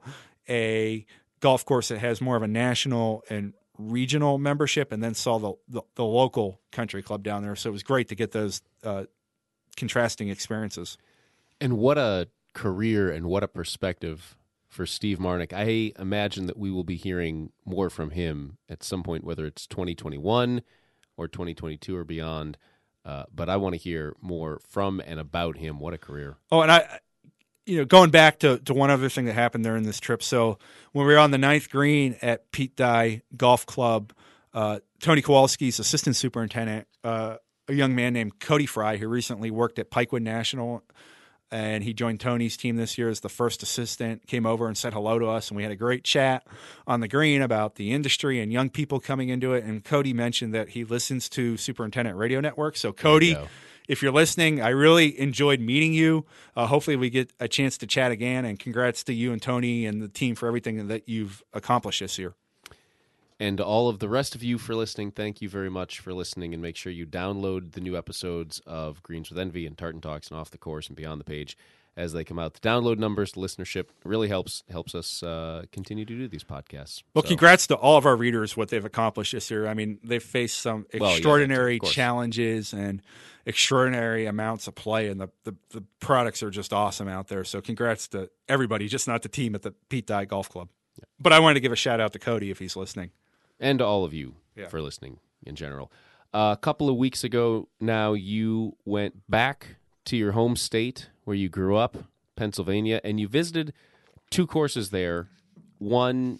a golf course that has more of a national and regional membership and then saw the, the, the, local country club down there. So it was great to get those uh, contrasting experiences. And what a career and what a perspective for Steve Marnick. I imagine that we will be hearing more from him at some point, whether it's 2021 or 2022 or beyond. Uh, but I want to hear more from and about him. What a career! Oh, and I, you know, going back to, to one other thing that happened during this trip. So when we were on the ninth green at Pete Dye Golf Club, uh, Tony Kowalski's assistant superintendent, uh, a young man named Cody Fry, who recently worked at Pikewood National, and he joined Tony's team this year as the first assistant, came over and said hello to us, and we had a great chat on the green about the industry and young people coming into it. And Cody mentioned that he listens to Superintendent Radio Network. So Cody if you're listening, I really enjoyed meeting you. Uh, hopefully, we get a chance to chat again. And congrats to you and Tony and the team for everything that you've accomplished this year. And all of the rest of you for listening, thank you very much for listening. And make sure you download the new episodes of Greens with Envy and Tartan Talks and Off the Course and Beyond the Page as they come out. The download numbers, the listenership really helps helps us uh, continue to do these podcasts. Well, so. congrats to all of our readers what they've accomplished this year. I mean, they've faced some extraordinary well, yeah, challenges and extraordinary amounts of play, and the, the, the products are just awesome out there. So, congrats to everybody, just not the team at the Pete Dye Golf Club. Yeah. But I wanted to give a shout out to Cody if he's listening, and to all of you yeah. for listening in general. Uh, a couple of weeks ago now, you went back to your home state where you grew up, Pennsylvania, and you visited two courses there. One,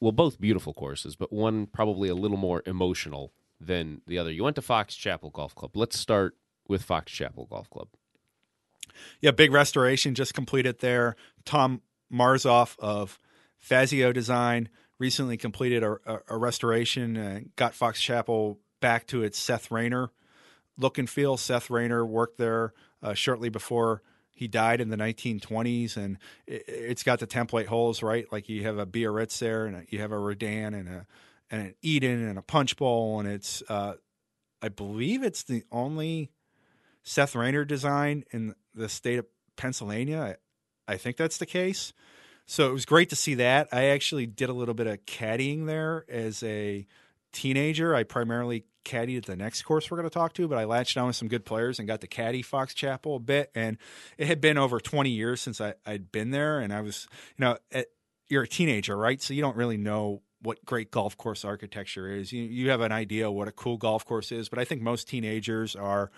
well, both beautiful courses, but one probably a little more emotional than the other. You went to Fox Chapel Golf Club. Let's start with Fox Chapel Golf Club. Yeah, big restoration just completed there. Tom Marzolf of Fazio Design recently completed a, a, a restoration and got Fox Chapel back to its Seth Rayner look and feel. Seth Rayner worked there uh, shortly before he died in the 1920s, and it, has got the template holes, right? Like you have a Biarritz there, and you have a Redan, and a and an Eden, and a punch bowl, and it's uh, I believe it's the only Seth Rayner design in the state of Pennsylvania. I, I think that's the case. So it was great to see that. I actually did a little bit of caddying there as a teenager. I primarily caddied at the next course we're going to talk to, but I latched on with some good players and got to caddy Fox Chapel a bit. And it had been over 20 years since I, had been there. And I was, you know, at, you're a teenager, right? So you don't really know what great golf course architecture is. You, you have an idea what a cool golf course is, but I think most teenagers are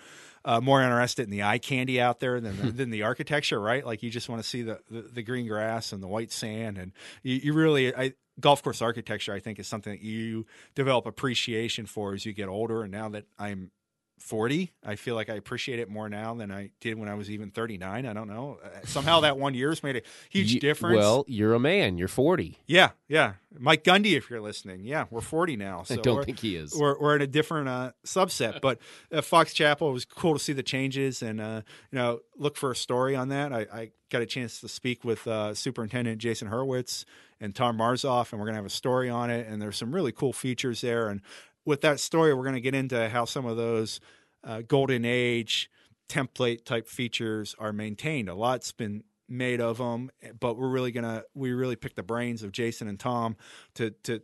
uh, more interested in the eye candy out there than the, *laughs* than the architecture, right? Like you just want to see the, the, the green grass and the white sand, and you, you really I, golf course architecture. I think is something that you develop appreciation for as you get older. And now that I'm 40 i feel like i appreciate it more now than i did when i was even 39 i don't know Uh, somehow that one year's made a huge You- difference Well, you're a man. You're 40. yeah yeah mike gundy if you're listening yeah we're 40 now *laughs* so I don't think he is. we're, we're in a different uh, subset but uh, fox chapel it was cool to see the changes and uh, you know look for a story on that i, I got a chance to speak with uh, superintendent jason hurwitz and tom marzolf and we're going to have a story on it and there's some really cool features there and with that story we're going to get into how some of those uh, golden age template type features are maintained a lot's been made of them but we're really gonna we really pick the brains of jason and tom to to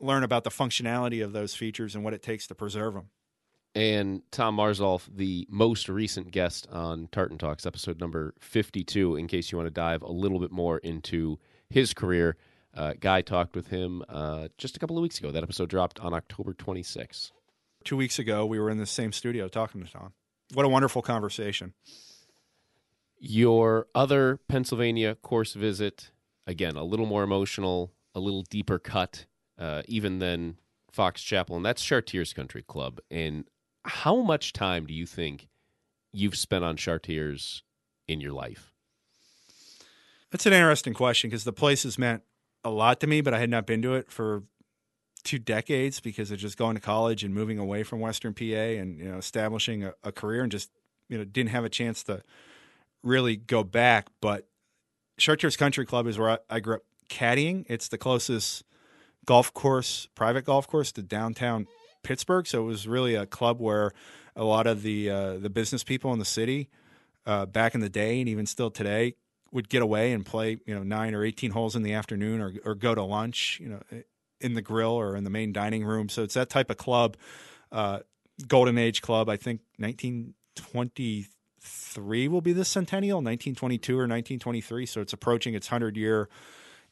learn about the functionality of those features and what it takes to preserve them and Tom Marzolf, the most recent guest on Tartan Talks, episode number 52, in case you want to dive a little bit more into his career. Uh, Guy talked with him uh, just a couple of weeks ago. That episode dropped on October 26th. two weeks ago we were in the same studio talking to tom what a wonderful conversation Your other Pennsylvania course visit, again, a little more emotional, a little deeper cut, uh, even than Fox Chapel, and that's Chartiers Country Club. And how much time do you think you've spent on Chartiers in your life? That's an interesting question because the place has meant a lot to me, but I had not been to it for two decades because of just going to college and moving away from Western PA and you know establishing a, a career and just you know didn't have a chance to really go back. But Chartiers Country Club is where I, I grew up caddying. It's the closest golf course, private golf course to downtown Pittsburgh. So it was really a club where a lot of the uh, the business people in the city uh, back in the day and even still today would get away and play, you know, nine or eighteen holes in the afternoon, or or go to lunch, you know, in the grill or in the main dining room. So it's that type of club, uh, golden age club. I think 1923 will be the centennial, 1922 or 1923. So it's approaching its hundred year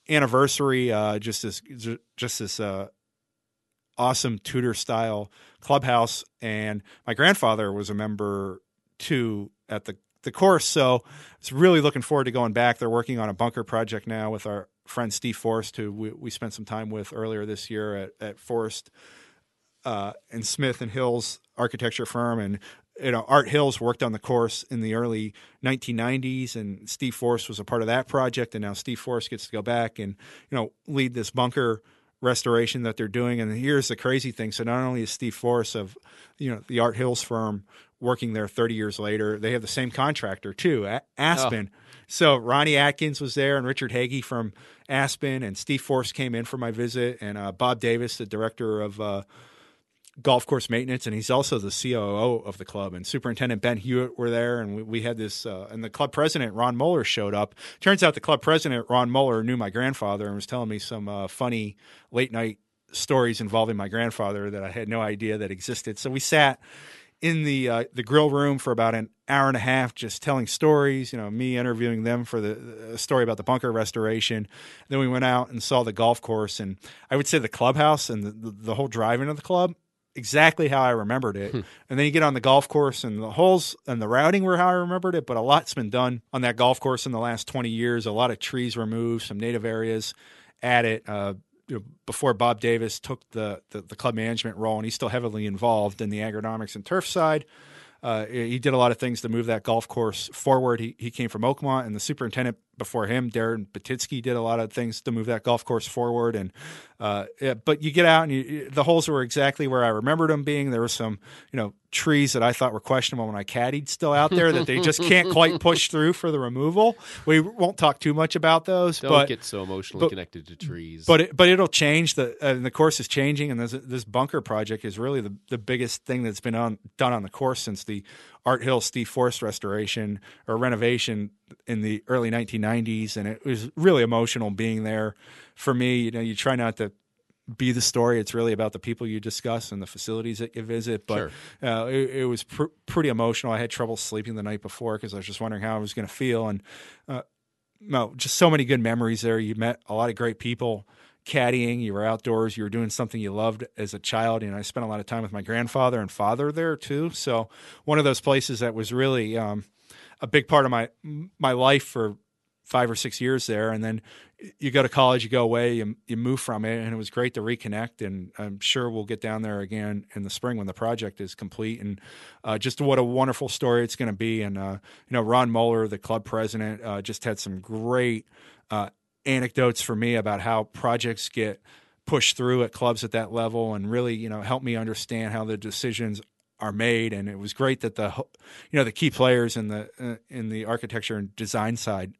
anniversary. Uh, just this, just this. Uh, awesome Tudor style clubhouse, and my grandfather was a member too at the the course. So it's really looking forward to going back. They're working on a bunker project now with our friend Steve Forrest, who we, we spent some time with earlier this year at, at Forrest uh, and Smith and Hills architecture firm. And you know, Art Hills worked on the course in the early 1990s, and Steve Forrest was a part of that project. And now Steve Forrest gets to go back and you know lead this bunker restoration that they're doing. And here's the crazy thing: so not only is Steve Forrest of you know the Art Hills firm working there 30 years later, they have the same contractor too, A- Aspen. So Ronnie Atkins was there, and Richard Hagee from Aspen, and Steve Forrest came in for my visit, and uh, Bob Davis, the director of. Uh, golf course maintenance, and he's also the COO of the club. And Superintendent Ben Hewitt were there, and we, we had this. Uh, and the club president Ron Muller showed up. Turns out the club president Ron Muller knew my grandfather and was telling me some uh, funny late night stories involving my grandfather that I had no idea that existed. So we sat in the uh, the grill room for about an hour and a half, just telling stories. You know, me interviewing them for the, story about the bunker restoration. Then we went out and saw the golf course, and I would say the clubhouse and the, the, the whole drive into the club exactly how I remembered it. and then you get on the golf course and the holes and the routing were how I remembered it, but a lot's been done on that golf course in the last 20 years. A lot of trees removed, some native areas added. Uh, you know, before Bob Davis took the, the, the club management role, and he's still heavily involved in the agronomics and turf side. Uh, he did a lot of things to move that golf course forward. He, he came from Oakmont, and the superintendent before him, Darren Batitsky, did a lot of things to move that golf course forward. And uh, yeah, but you get out, and you, the holes were exactly where I remembered them being. There were some, you know, trees that I thought were questionable when I caddied still out there that they just *laughs* can't quite push through for the removal. We won't talk too much about those, Don't but get so emotionally but- connected to trees. but it, but it'll change. The uh, the course is changing, and this this bunker project is really the, the biggest thing that's been on done on the course since the Art Hill Steve Forrest restoration or renovation in the early 1990s, and it was really emotional being there for me. You know, you try not to be the story. It's really about the people you discuss and the facilities that you visit. But Sure. uh, it, it was pr- pretty emotional. I had trouble sleeping the night before because I was just wondering how I was going to feel, and uh, no, just so many good memories there. You met a lot of great people. Caddying, you were outdoors, you were doing something you loved as a child. And I spent a lot of time with my grandfather and father there too. So one of those places that was really um, a big part of my my life for five or six years there. And then you go to college, you go away, you, you move from it, and it was great to reconnect. And I'm sure we'll get down there again in the spring when the project is complete. And uh, just what a wonderful story it's going to be. And uh, you know, Ron Moeller, the club president, uh, just had some great uh, anecdotes for me about how projects get pushed through at clubs at that level, and really, you know, help me understand how the decisions are made. And it was great that the you know the key players in the uh, in the architecture and design side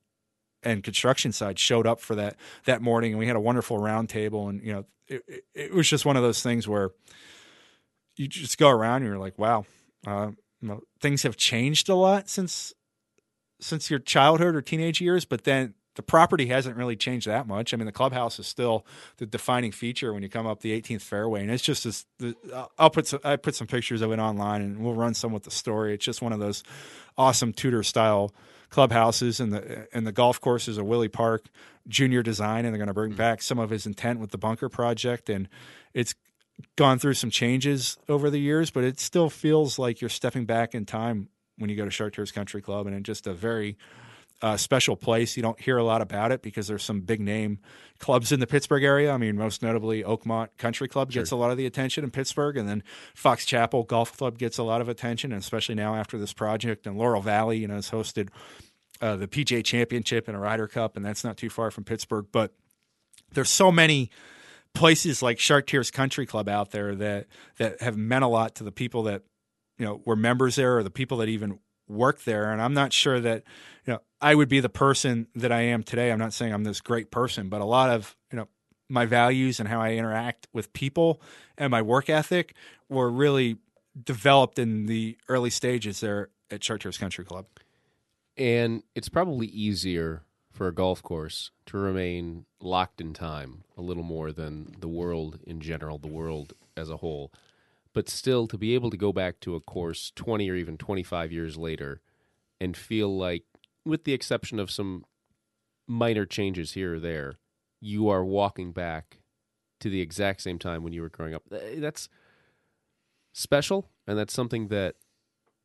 and construction side showed up for that that morning, and we had a wonderful roundtable. And you know, it, it, was just one of those things where you just go around and you're like, wow, uh, you know, things have changed a lot since since your childhood or teenage years, but then the property hasn't really changed that much. I mean, the clubhouse is still the defining feature when you come up the 18th fairway, and it's just this. The, I'll put some, I put some pictures of it online, and we'll run some with the story. It's just one of those awesome Tudor style clubhouses and the and the golf courses are Willie Park Junior Design, and they're going to bring mm-hmm. back some of his intent with the bunker project, and it's gone through some changes over the years, but it still feels like you're stepping back in time when you go to Chartiers Country Club, and it's just a very uh, special place. You don't hear a lot about it because there's some big name clubs in the Pittsburgh area. I mean, most notably Oakmont Country Club gets sure. a lot of the attention in Pittsburgh, and then Fox Chapel Golf Club gets a lot of attention, and especially now after this project. And Laurel Valley, you know, has hosted uh, the PGA Championship and a Ryder Cup, and that's not too far from Pittsburgh. But there's so many places like Chartiers Country Club out there that that have meant a lot to the people that you know were members there or the people that even work there. And I'm not sure that you know I would be the person that I am today. I'm not saying I'm this great person, but a lot of you know my values and how I interact with people and my work ethic were really developed in the early stages there at Chartiers Country Club. And it's probably easier for a golf course to remain locked in time a little more than the world in general, the world as a whole but still to be able to go back to a course 20 or even 25 years later and feel like with the exception of some minor changes here or there you are walking back to the exact same time when you were growing up. That's special and that's something that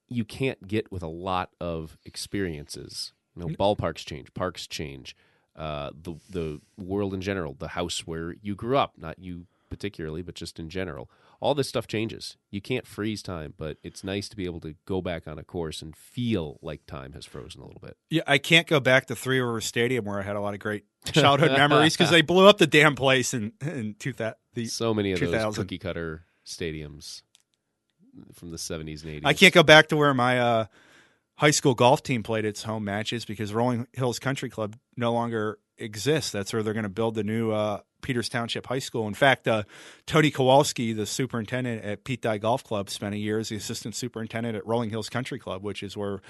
you can't get with a lot of experiences. You know ballparks change parks change uh, the the world in general the house where you grew up not you particularly but just in general all this stuff changes. You can't freeze time, but it's nice to be able to go back on a course and feel like time has frozen a little bit. Yeah, I can't go back to Three River Stadium where I had a lot of great *laughs* childhood memories because they blew up the damn place in in two thousand. So many of those cookie cutter stadiums from the seventies and eighties. I can't go back to where my uh, high school golf team played its home matches because Rolling Hills Country Club no longer exists. That's where they're going to build the new uh, Peters Township High School. In fact, uh, Tony Kowalski, the superintendent at Pete Dye Golf Club, spent a year as the assistant superintendent at Rolling Hills Country Club, which is where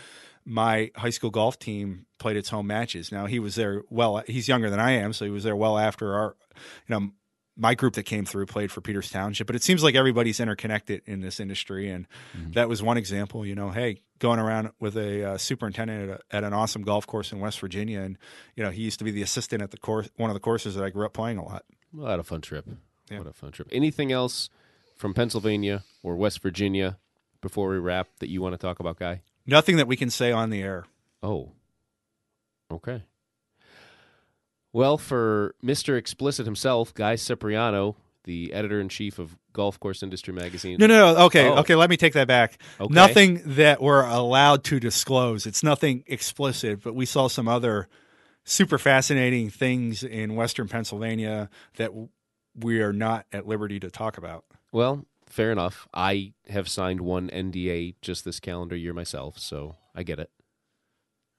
my high school golf team played its home matches. Now he was there well. He's younger than I am, so he was there well after our, you know, my group that came through played for Peters Township, but it seems like everybody's interconnected in this industry, and mm-hmm. that was one example. You know, hey, going around with a uh, superintendent at, a, at, an awesome golf course in West Virginia, and you know, he used to be the assistant at the course, one of the courses that I grew up playing a lot. What a fun trip! Yeah. What a fun trip! Anything else from Pennsylvania or West Virginia before we wrap that you want to talk about, Guy? Nothing that we can say on the air. Oh, okay. Well, for Mr. Explicit himself, Guy Cipriano, the editor in chief of Golf Course Industry Magazine. No, no, no. Okay, oh. okay. Let me take that back. Okay. Nothing that we're allowed to disclose. It's nothing explicit, but we saw some other super fascinating things in Western Pennsylvania that we are not at liberty to talk about. Well, fair enough. I have signed one NDA just this calendar year myself, so I get it.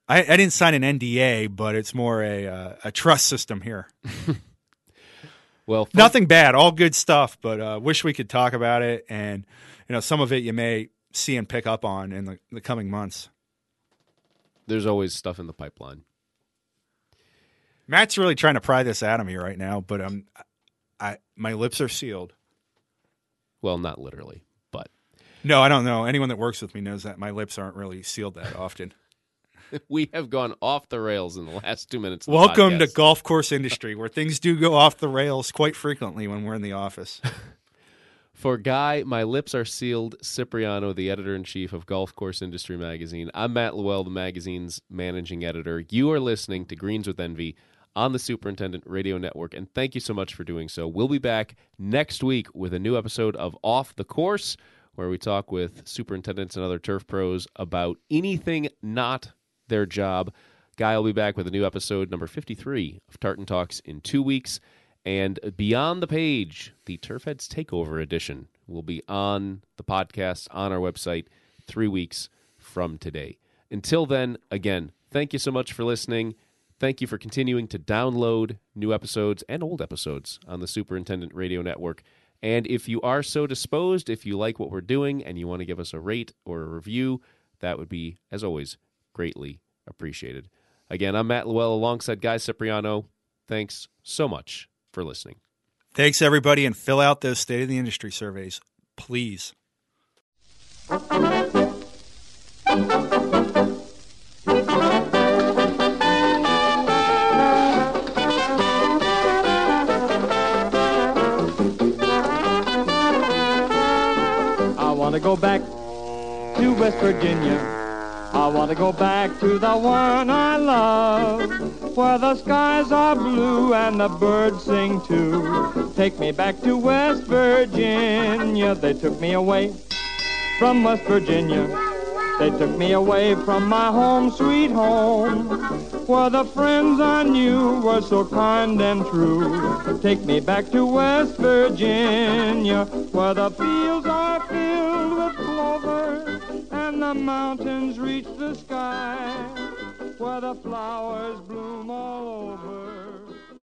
I, I didn't sign an NDA, but it's more a uh, a trust system here. *laughs* well, for- nothing bad, all good stuff. But uh, wish we could talk about it, and you know, some of it you may see and pick up on in the, the coming months. There's always stuff in the pipeline. Matt's really trying to pry this out of me right now, but I'm, I my lips are sealed. Well, not literally, but no, I don't know. Anyone that works with me knows that my lips aren't really sealed that often. *laughs* we have gone off the rails in the last two minutes. Welcome to golf course industry, where things do go off the rails quite frequently when we're in the office. *laughs* For Guy, my lips are sealed. Cipriano, the editor in chief of Golf Course Industry Magazine. I'm Matt LaWell, the magazine's managing editor. You are listening to Greens with Envy on the Superintendent Radio Network, and thank you so much for doing so. We'll be back next week with a new episode of Off the Course, where we talk with superintendents and other turf pros about anything not their job. Guy will be back with a new episode, number 53 of Tartan Talks, in two weeks. And Beyond the Page, the Turf Heads Takeover Edition, will be on the podcast on our website three weeks from today. Until then, again, thank you so much for listening. Thank you for continuing to download new episodes and old episodes on the Superintendent Radio Network. And if you are so disposed, if you like what we're doing and you want to give us a rate or a review, that would be, as always, greatly appreciated. Again, I'm Matt LaWell alongside Guy Cipriano. Thanks so much for listening. Thanks, everybody, and fill out those state of the industry surveys, please. I want to go back to West Virginia. I want to go back to the one I love, where the skies are blue and the birds sing too. Take me back to West Virginia. They took me away from West Virginia. They took me away from my home, sweet home, where the friends I knew were so kind and true. Take me back to West Virginia, where the fields are filled with clover and the mountains reach the sky, where the flowers bloom all over.